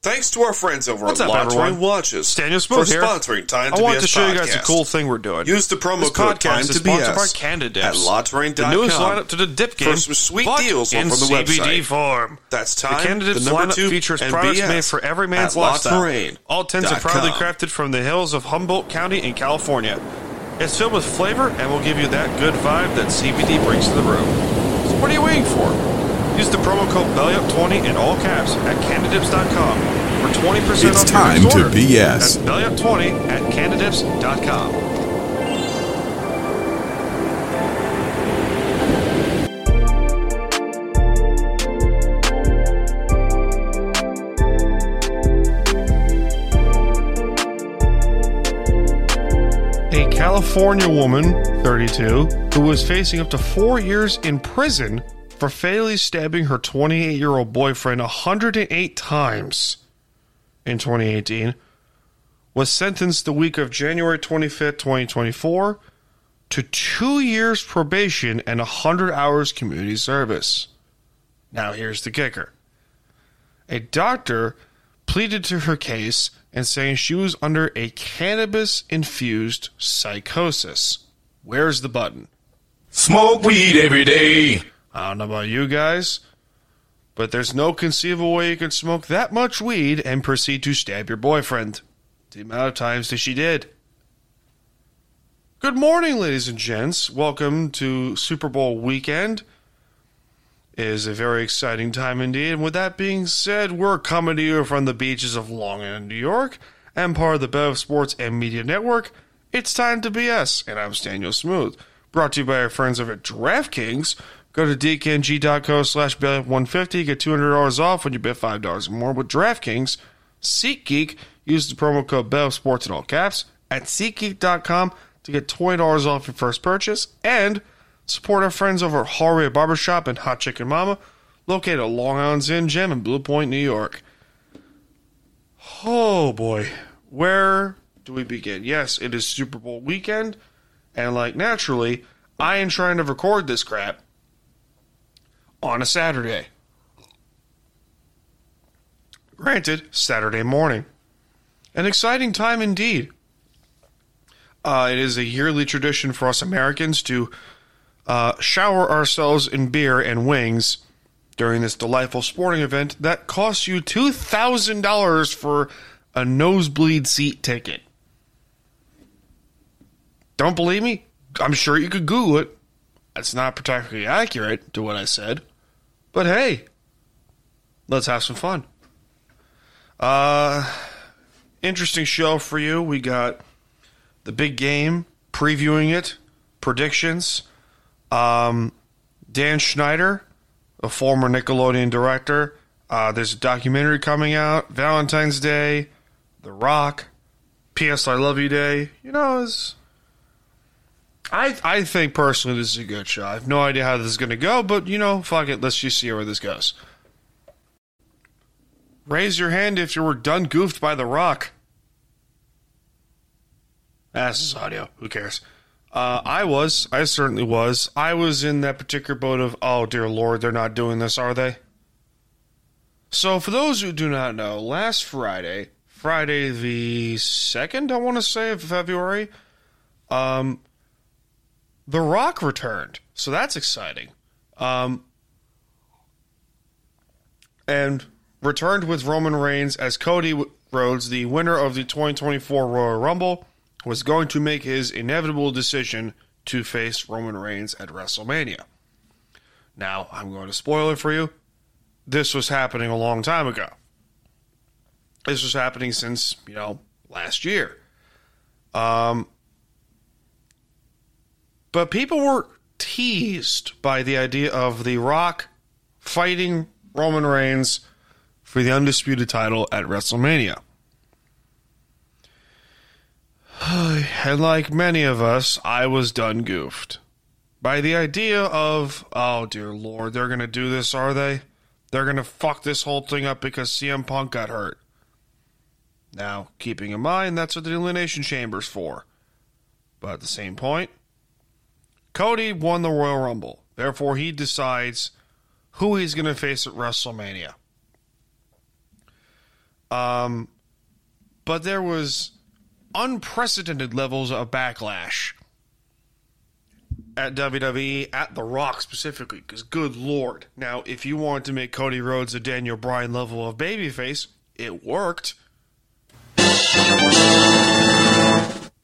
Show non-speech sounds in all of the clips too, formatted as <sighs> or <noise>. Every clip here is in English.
Thanks to our friends over What's at everyone? Watches Staniel Smooth for here. sponsoring Time I to want BS to show you guys a cool thing we're doing. Use the promo This code Time to sponsored by BS Canada at Dips. The newest lineup to the dip game. for some sweet deals in from the CBD website. form. That's The time. The Dips number lineup two features and products BS made for every man's lifestyle. All tins are proudly crafted from the hills of Humboldt County in California. It's filled with flavor and will give you that good vibe that CBD brings to the room. So what are you waiting for? Use the promo code BELLYUP20 in all caps at CanadaDips.com for 20% It's off time your to order. BS. That's BELLYUP20 at CanadaDips.com. A California woman, 32, who was facing up to four years in prison for fatally stabbing her 28 year old boyfriend 108 times in 2018, was sentenced the week of January 25th, 2024, to two years probation and 100 hours community service. Now, here's the kicker a doctor pleaded to her case and saying she was under a cannabis infused psychosis. Where's the button? Smoke weed every day. I don't know about you guys, but there's no conceivable way you could smoke that much weed and proceed to stab your boyfriend. The amount of times that she did. Good morning, ladies and gents. Welcome to Super Bowl weekend. It is a very exciting time indeed. And with that being said, we're coming to you from the beaches of Long Island, New York, and part of the Bev Sports and Media Network. It's time to BS, and I'm Staniel Smooth. Brought to you by our friends over at DraftKings. Go to dkng.co slash bet150. Get $200 off when you bet $5 or more with DraftKings. SeatGeek. Use the promo code Bell Sports in all caps at SeatGeek.com to get $20 off your first purchase. And support our friends over at Hardway Barbershop and Hot Chicken Mama, located at Long Island's Inn Gym in Blue Point, New York. Oh boy, where do we begin? Yes, it is Super Bowl weekend, and like naturally, I am trying to record this crap on a Saturday. Granted, Saturday morning. An exciting time indeed. Uh, it is a yearly tradition for us Americans to uh, shower ourselves in beer and wings during this delightful sporting event that costs you $2,000 for a nosebleed seat ticket. Don't believe me? I'm sure you could Google it. That's not particularly accurate to what I said. But hey, let's have some fun. Uh, interesting show for you. We got the big game, previewing it, predictions. Um, Dan Schneider, a former Nickelodeon director. Uh, there's a documentary coming out. Valentine's Day, The Rock, P.S. I Love You Day. You know, it's, I I think personally this is a good show. I have no idea how this is going to go, but you know, fuck it. Let's just see where this goes. Raise your hand if you were done goofed by The Rock. That's his audio. Who cares? Uh, I was. I certainly was. I was in that particular boat of, oh dear lord, they're not doing this, are they? So, for those who do not know, last Friday, Friday the 2nd, I want to say, of February, um, The Rock returned. So that's exciting. Um, and returned with Roman Reigns as Cody Rhodes, the winner of the 2024 Royal Rumble, was going to make his inevitable decision to face Roman Reigns at WrestleMania. Now, I'm going to spoil it for you. This was happening a long time ago. This was happening since, you know, last year. Um, but people were teased by the idea of The Rock fighting Roman Reigns for the undisputed title at WrestleMania. <sighs> And like many of us, I was done goofed by the idea of, oh dear lord, they're going to do this, are they? They're going to fuck this whole thing up because CM Punk got hurt. Now, keeping in mind, that's what the Elimination Chamber's for. But at the same point, Cody won the Royal Rumble. Therefore, he decides who he's going to face at WrestleMania. Um, but there was unprecedented levels of backlash at WWE, at The Rock specifically, because good lord. Now, if you want to make Cody Rhodes a Daniel Bryan level of babyface, it worked.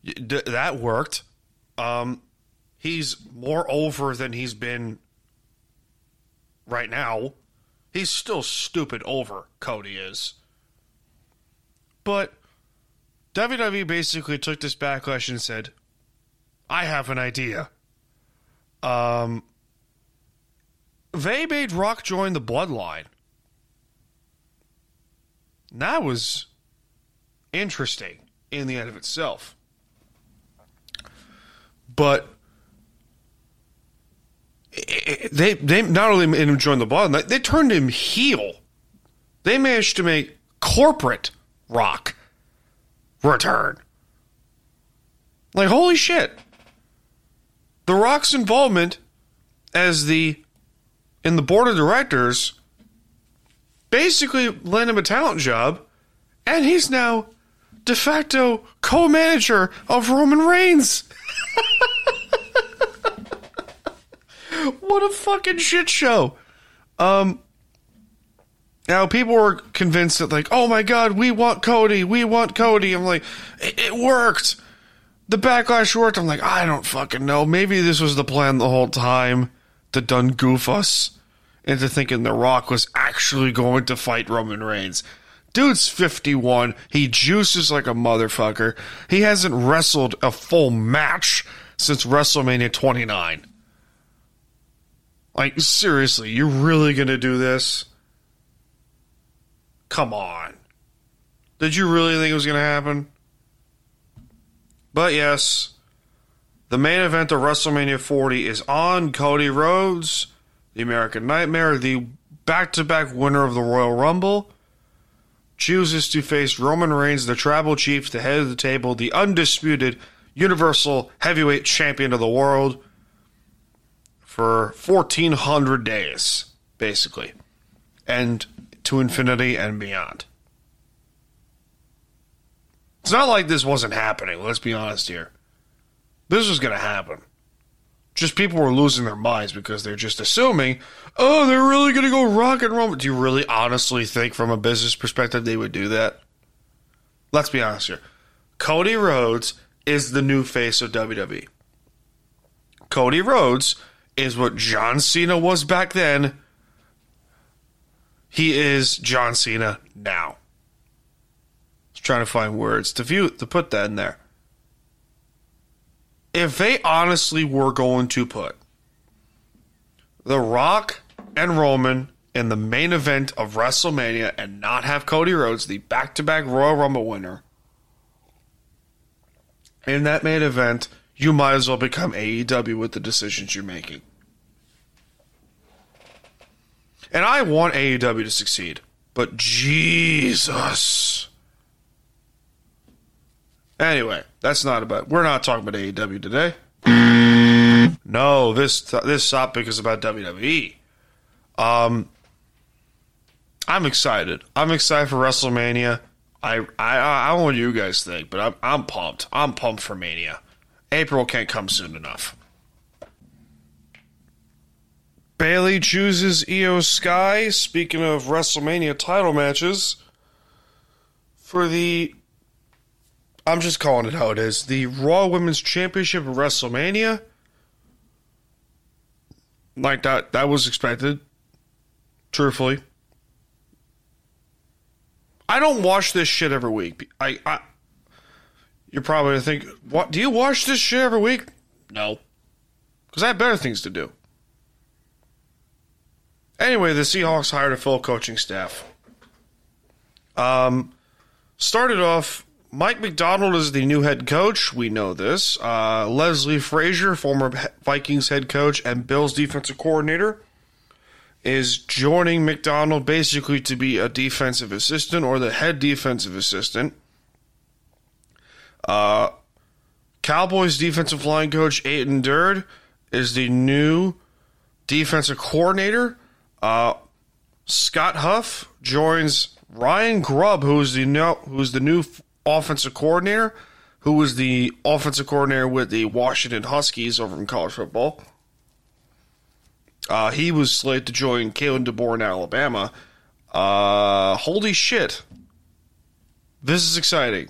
That worked. Um, he's more over than he's been right now. He's still stupid over, Cody is. But WWE basically took this backlash and said, I have an idea. Um, they made Rock join the bloodline. That was interesting in the end of itself. But they they not only made him join the bloodline, they turned him heel. They managed to make corporate Rock return. Like holy shit. The Rock's involvement as the in the board of directors basically land him a talent job, and he's now de facto co-manager of Roman Reigns. <laughs> what a fucking shit show. Um now people were convinced that like, oh my god, we want Cody, we want Cody. I'm like, it, it worked. The backlash worked. I'm like, I don't fucking know. Maybe this was the plan the whole time to done goof us into thinking The Rock was actually going to fight Roman Reigns. Dude's 51. He juices like a motherfucker. He hasn't wrestled a full match since WrestleMania 29. Like, seriously, you're really going to do this? Come on. Did you really think it was going to happen? But yes, the main event of WrestleMania 40 is on Cody Rhodes, the American Nightmare, the back to back winner of the Royal Rumble, chooses to face Roman Reigns, the tribal chief, the head of the table, the undisputed Universal Heavyweight Champion of the world, for 1,400 days, basically, and to infinity and beyond. It's not like this wasn't happening, let's be honest here. This was going to happen. Just people were losing their minds because they're just assuming, oh, they're really going to go rock and roll. Do you really honestly think, from a business perspective, they would do that? Let's be honest here. Cody Rhodes is the new face of WWE. Cody Rhodes is what John Cena was back then. He is John Cena now trying to find words to view to put that in there. If they honestly were going to put The Rock and Roman in the main event of WrestleMania and not have Cody Rhodes, the back to back Royal Rumble winner, in that main event, you might as well become AEW with the decisions you're making. And I want AEW to succeed, but Jesus. Anyway, that's not about. We're not talking about AEW today. No, this this topic is about WWE. Um, I'm excited. I'm excited for WrestleMania. I I I don't know what you guys think, but I'm I'm pumped. I'm pumped for Mania. April can't come soon enough. Bayley chooses Iyo Sky. Speaking of WrestleMania title matches, for the I'm just calling it how it is. The Raw Women's Championship of WrestleMania. Like that that was expected. Truthfully. I don't watch this shit every week. I you're probably think, what do you watch this shit every week? No. Because I have better things to do. Anyway, the Seahawks hired a full coaching staff. Um started off Mike Macdonald is the new head coach. We know this. Uh, Leslie Frazier, former Vikings head coach and Bills defensive coordinator, is joining Macdonald basically to be a defensive assistant or the head defensive assistant. Uh, Cowboys defensive line coach Aden Durde is the new defensive coordinator. Uh, Scott Huff joins Ryan Grubb, who's the who's the new offensive coordinator, who was the offensive coordinator with the Washington Huskies over in college football. Uh, he was slated to join Kalen DeBoer in Alabama. Uh, holy shit! This is exciting.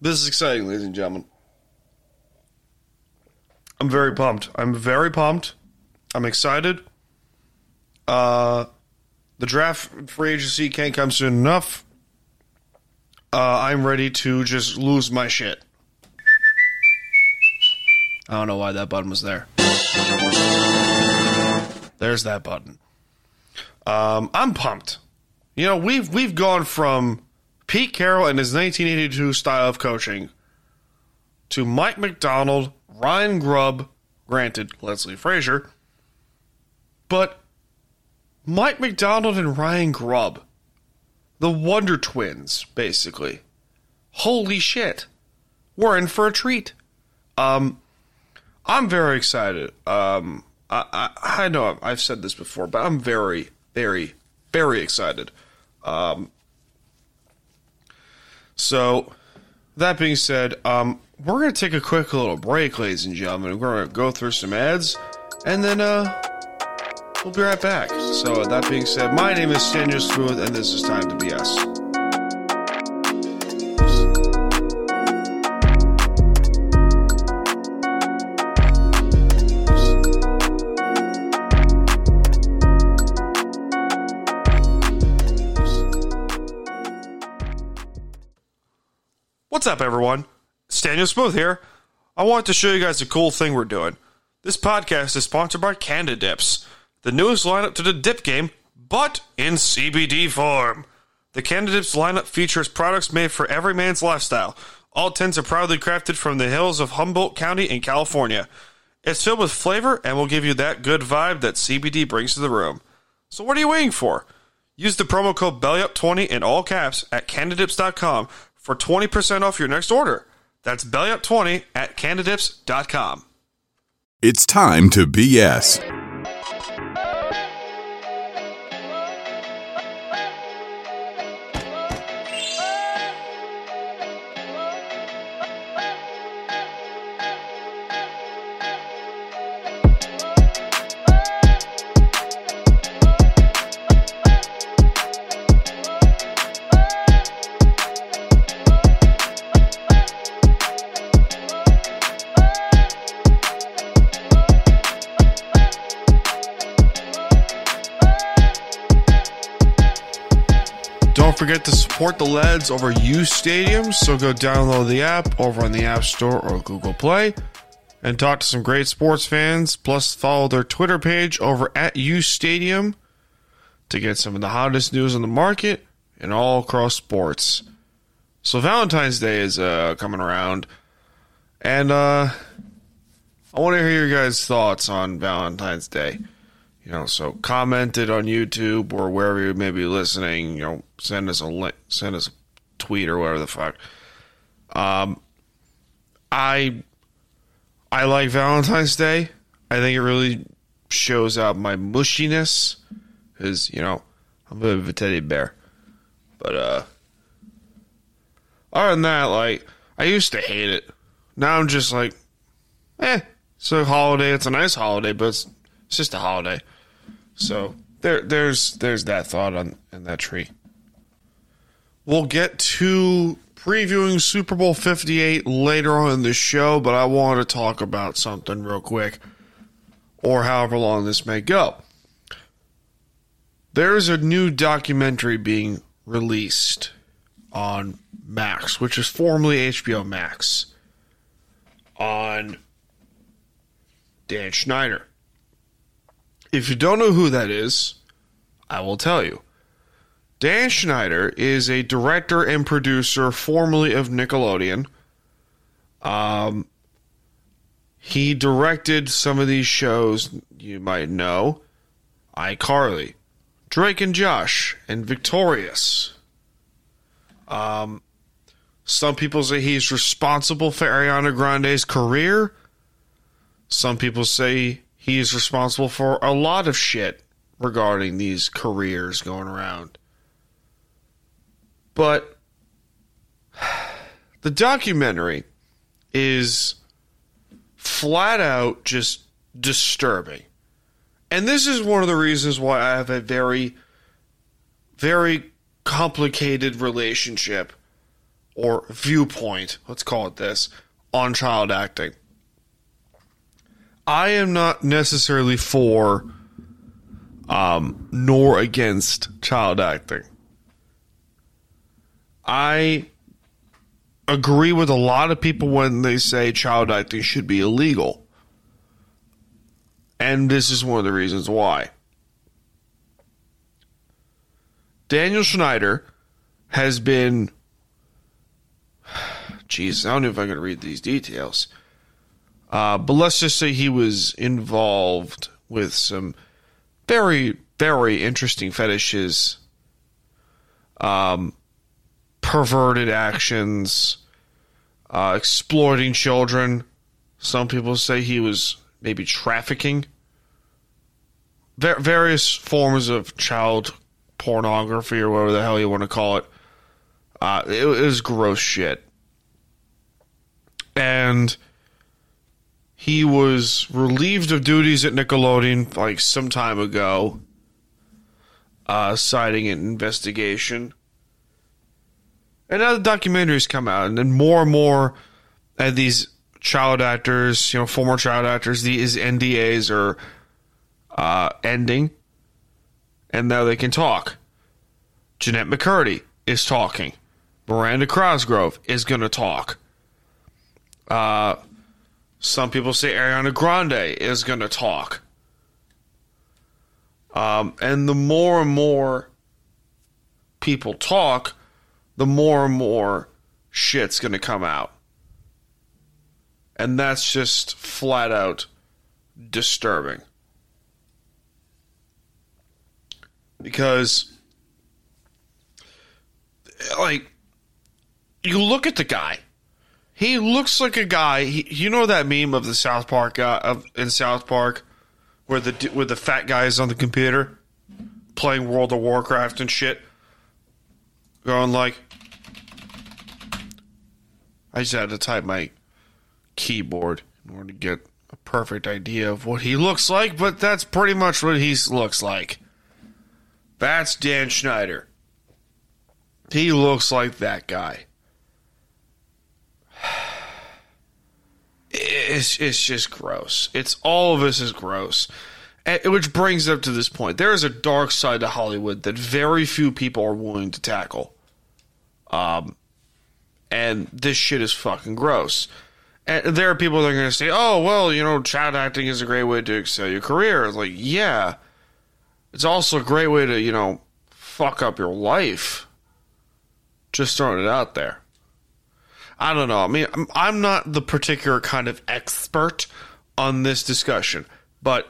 This is exciting, ladies and gentlemen. I'm very pumped. I'm very pumped. I'm excited. Uh, the draft free agency can't come soon enough. Uh, I'm ready to just lose my shit. I don't know why that button was there. There's that button. Um, I'm pumped. You know, we've we've gone from Pete Carroll and his 1982 style of coaching to Mike Macdonald, Ryan Grubb, granted Leslie Frazier, but Mike Macdonald and Ryan Grubb, the Wonder Twins, basically. Holy shit, we're in for a treat. Um, I'm very excited. Um, I, I, I know I've said this before, but I'm very, very, very excited. Um, so, that being said, um, we're going to take a quick little break, ladies and gentlemen. We're going to go through some ads, and then uh, we'll be right back. So, that being said, my name is Staniel Smooth, and this is Time to BS. What's up, everyone? Staniel Smooth here. I want to show you guys a cool thing we're doing. This podcast is sponsored by Canada Dips, the newest lineup to the dip game, but in CBD form. The Canada Dips lineup features products made for every man's lifestyle. All tins are proudly crafted from the hills of Humboldt County in California. It's filled with flavor and will give you that good vibe that CBD brings to the room. So what are you waiting for? Use the promo code BELLYUP20 in all caps at CanadaDips.com for 20% off your next order. That's BELLYUP20 at CanadaDips.com. It's time to BS. Don't forget to support the Leds over U Stadium, so go download the app over on the App Store or Google Play and talk to some great sports fans. Plus, follow their Twitter page over at U Stadium to get some of the hottest news on the market and all across sports. So, Valentine's Day is uh, coming around, and uh, I want to hear your guys' thoughts on Valentine's Day. You know, so comment it on YouTube or wherever you may be listening. You know, send us a link, send us a tweet or whatever the fuck. Um, I I like Valentine's Day. I think it really shows out my mushiness because you know I'm a bit of a teddy bear. But uh, other than that, like I used to hate it. Now I'm just like, eh, it's a holiday. It's a nice holiday, but it's, it's just a holiday. So there, there's there's that thought on in that tree. We'll get to previewing Super Bowl 58 later on in the show, but I want to talk about something real quick, or however long this may go. There's a new documentary being released on Max, which is formerly HBO Max, on Dan Schneider. If you don't know who that is, I will tell you. Dan Schneider is a director and producer formerly of Nickelodeon. Um, he directed some of these shows you might know iCarly, Drake and Josh, and Victorious. Um, some people say he's responsible for Ariana Grande's career. Some people say he is responsible for a lot of shit regarding these careers going around. But <sighs> the documentary is flat out just disturbing. And this is one of the reasons why I have a very, very complicated relationship or viewpoint, let's call it this, on child acting. I am not necessarily for um, nor against child acting. I agree with a lot of people when they say child acting should be illegal. And this is one of the reasons why. Daniel Schneider has been. <sighs> Jeez, I don't know if I can read these details. Uh, but let's just say he was involved with some very, very interesting fetishes, um, perverted actions, uh, exploiting children. Some people say he was maybe trafficking. Va- various forms of child pornography or whatever the hell you want to call it. Uh, it, it was gross shit. And he was relieved of duties at Nickelodeon like some time ago, uh, citing an investigation. And now the documentaries come out, and then more and more of these child actors, you know, former child actors, these NDAs are uh, ending, and now they can talk. Jennette McCurdy is talking. Miranda Cosgrove is going to talk. Uh, some people say Ariana Grande is going to talk. Um, and the more and more people talk, the more and more shit's going to come out. And that's just flat out disturbing. Because, like, you look at the guy. He looks like a guy. He, you know that meme of the South Park guy of in South Park, where the where the fat guy is on the computer, playing World of Warcraft and shit, going like, I just had to type my keyboard in order to get a perfect idea of what he looks like, but that's pretty much what he looks like. That's Dan Schneider. He looks like that guy. It's, it's just gross. It's all of this is gross. And, which brings up to this point. There is a dark side to Hollywood that very few people are willing to tackle. Um, and this shit is fucking gross. And there are people that are going to say, "Oh, well, you know, child acting is a great way to excel your career." It's like, yeah, it's also a great way to, you know, fuck up your life. Just throwing it out there. I don't know. I mean, I'm, not the particular kind of expert on this discussion, but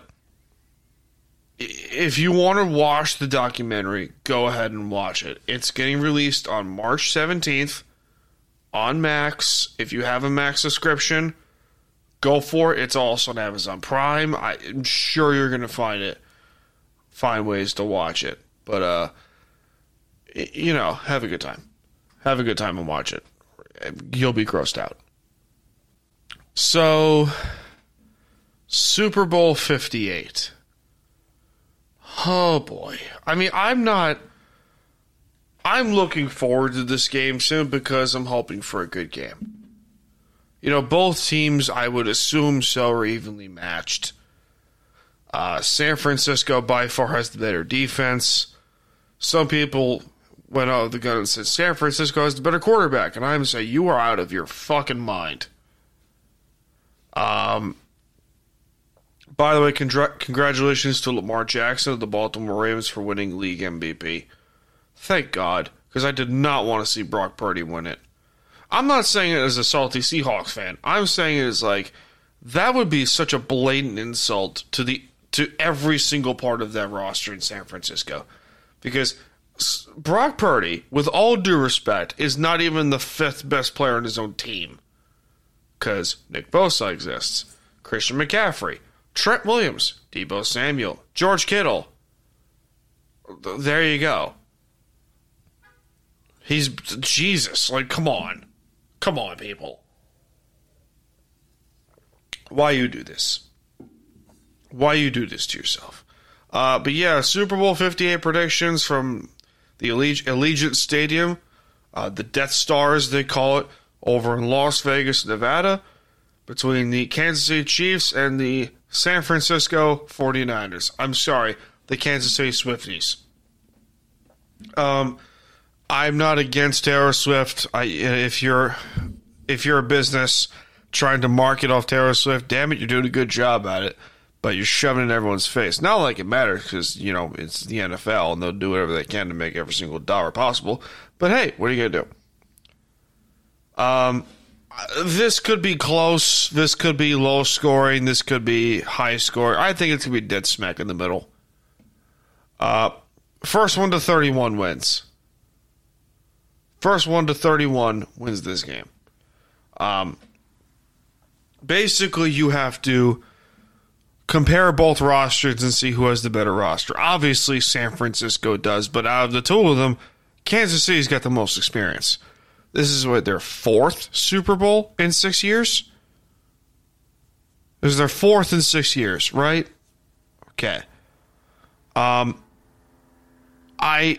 if you want to watch the documentary, go ahead and watch it. It's getting released on March 17th on Max. If you have a Max subscription, go for it. It's also on Amazon Prime. I'm sure you're going to find it, find ways to watch it. But, uh, you know, have a good time. Have a good time and watch it you'll be grossed out. So, Super Bowl 58. Oh boy. I mean, I'm not. I'm looking forward to this game soon because I'm hoping for a good game. You know, both teams, I would assume so, are evenly matched. Uh, San Francisco by far has the better defense. Some people went out of the gun and said San Francisco has the better quarterback, and I'm saying you are out of your fucking mind. Um. By the way, congr- congratulations to Lamar Jackson of the Baltimore Ravens for winning league MVP. Thank God, because I did not want to see Brock Purdy win it. I'm not saying it as a salty Seahawks fan. I'm saying it as like that would be such a blatant insult to the to every single part of that roster in San Francisco, because Brock Purdy, with all due respect, is not even the fifth best player on his own team. Because Nick Bosa exists, Christian McCaffrey, Trent Williams, Deebo Samuel, George Kittle. There you go. He's Jesus. Like, come on. Come on, people. Why you do this? Why you do this to yourself? Uh, but yeah, Super Bowl 58 predictions from the Alleg- Allegiant Stadium, uh, the Death Stars, they call it, over in Las Vegas, Nevada, between the Kansas City Chiefs and the San Francisco 49ers. I'm sorry, the Kansas City Swifties. Um, I'm not against Taylor Swift. I if you're if you're a business trying to market off Taylor Swift, damn it, you're doing a good job at it. But you're shoving it in everyone's face. Not like it matters because you know it's the NFL and they'll do whatever they can to make every single dollar possible. But hey, what are you gonna do? Um, this could be close. This could be low scoring. This could be high scoring. I think it's gonna be dead smack in the middle. Uh, first one to 31 wins. First one to 31 wins this game. Um, basically, you have to compare both rosters and see who has the better roster. Obviously, San Francisco does, but out of the two of them, Kansas City's got the most experience. This is what their fourth Super Bowl in six years. This is their fourth in six years, right? Okay. Um, I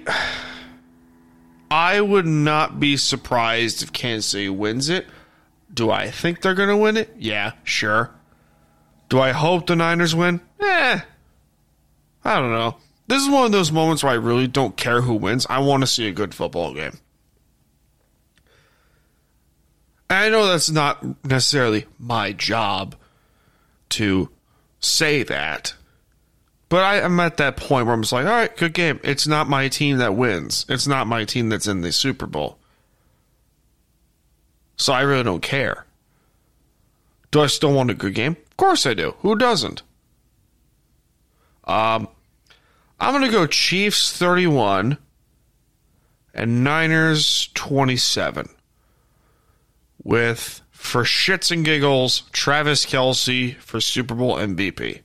I would not be surprised if Kansas City wins it. Do I think they're going to win it? Yeah, sure. Do I hope the Niners win? Eh. I don't know. This is one of those moments where I really don't care who wins. I want to see a good football game. And I know that's not necessarily my job to say that. But I am at that point where I'm just like, all right, good game. It's not my team that wins. It's not my team that's in the Super Bowl. So I really don't care. Do I still want a good game? Of course I do. Who doesn't? Um, I'm going to go Chiefs 31 and Niners 27 with, for shits and giggles, Travis Kelce for Super Bowl MVP.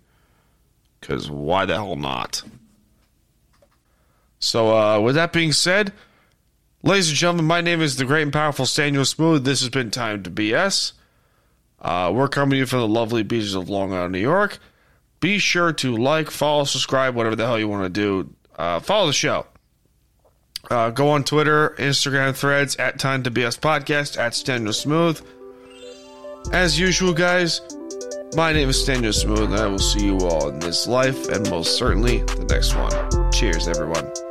Because why the hell not? So, uh, with that being said, ladies and gentlemen, my name is the great and powerful Staniel Smooth. This has been Time to BS. Uh, we're coming to you from the lovely beaches of Long Island, New York. Be sure to like, follow, subscribe, whatever the hell you want to do. Uh, follow the show. Uh, go on Twitter, Instagram threads at Time to BS Podcast at Staniel Smooth. As usual, guys, my name is Staniel Smooth, and I will see you all in this life and most certainly the next one. Cheers, everyone.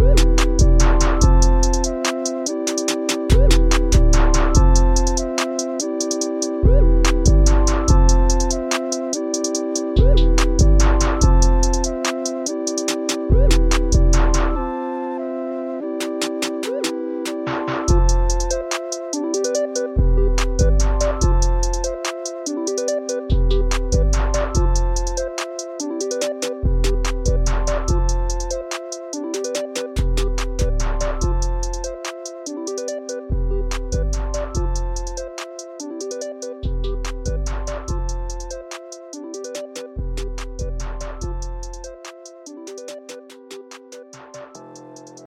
Woo!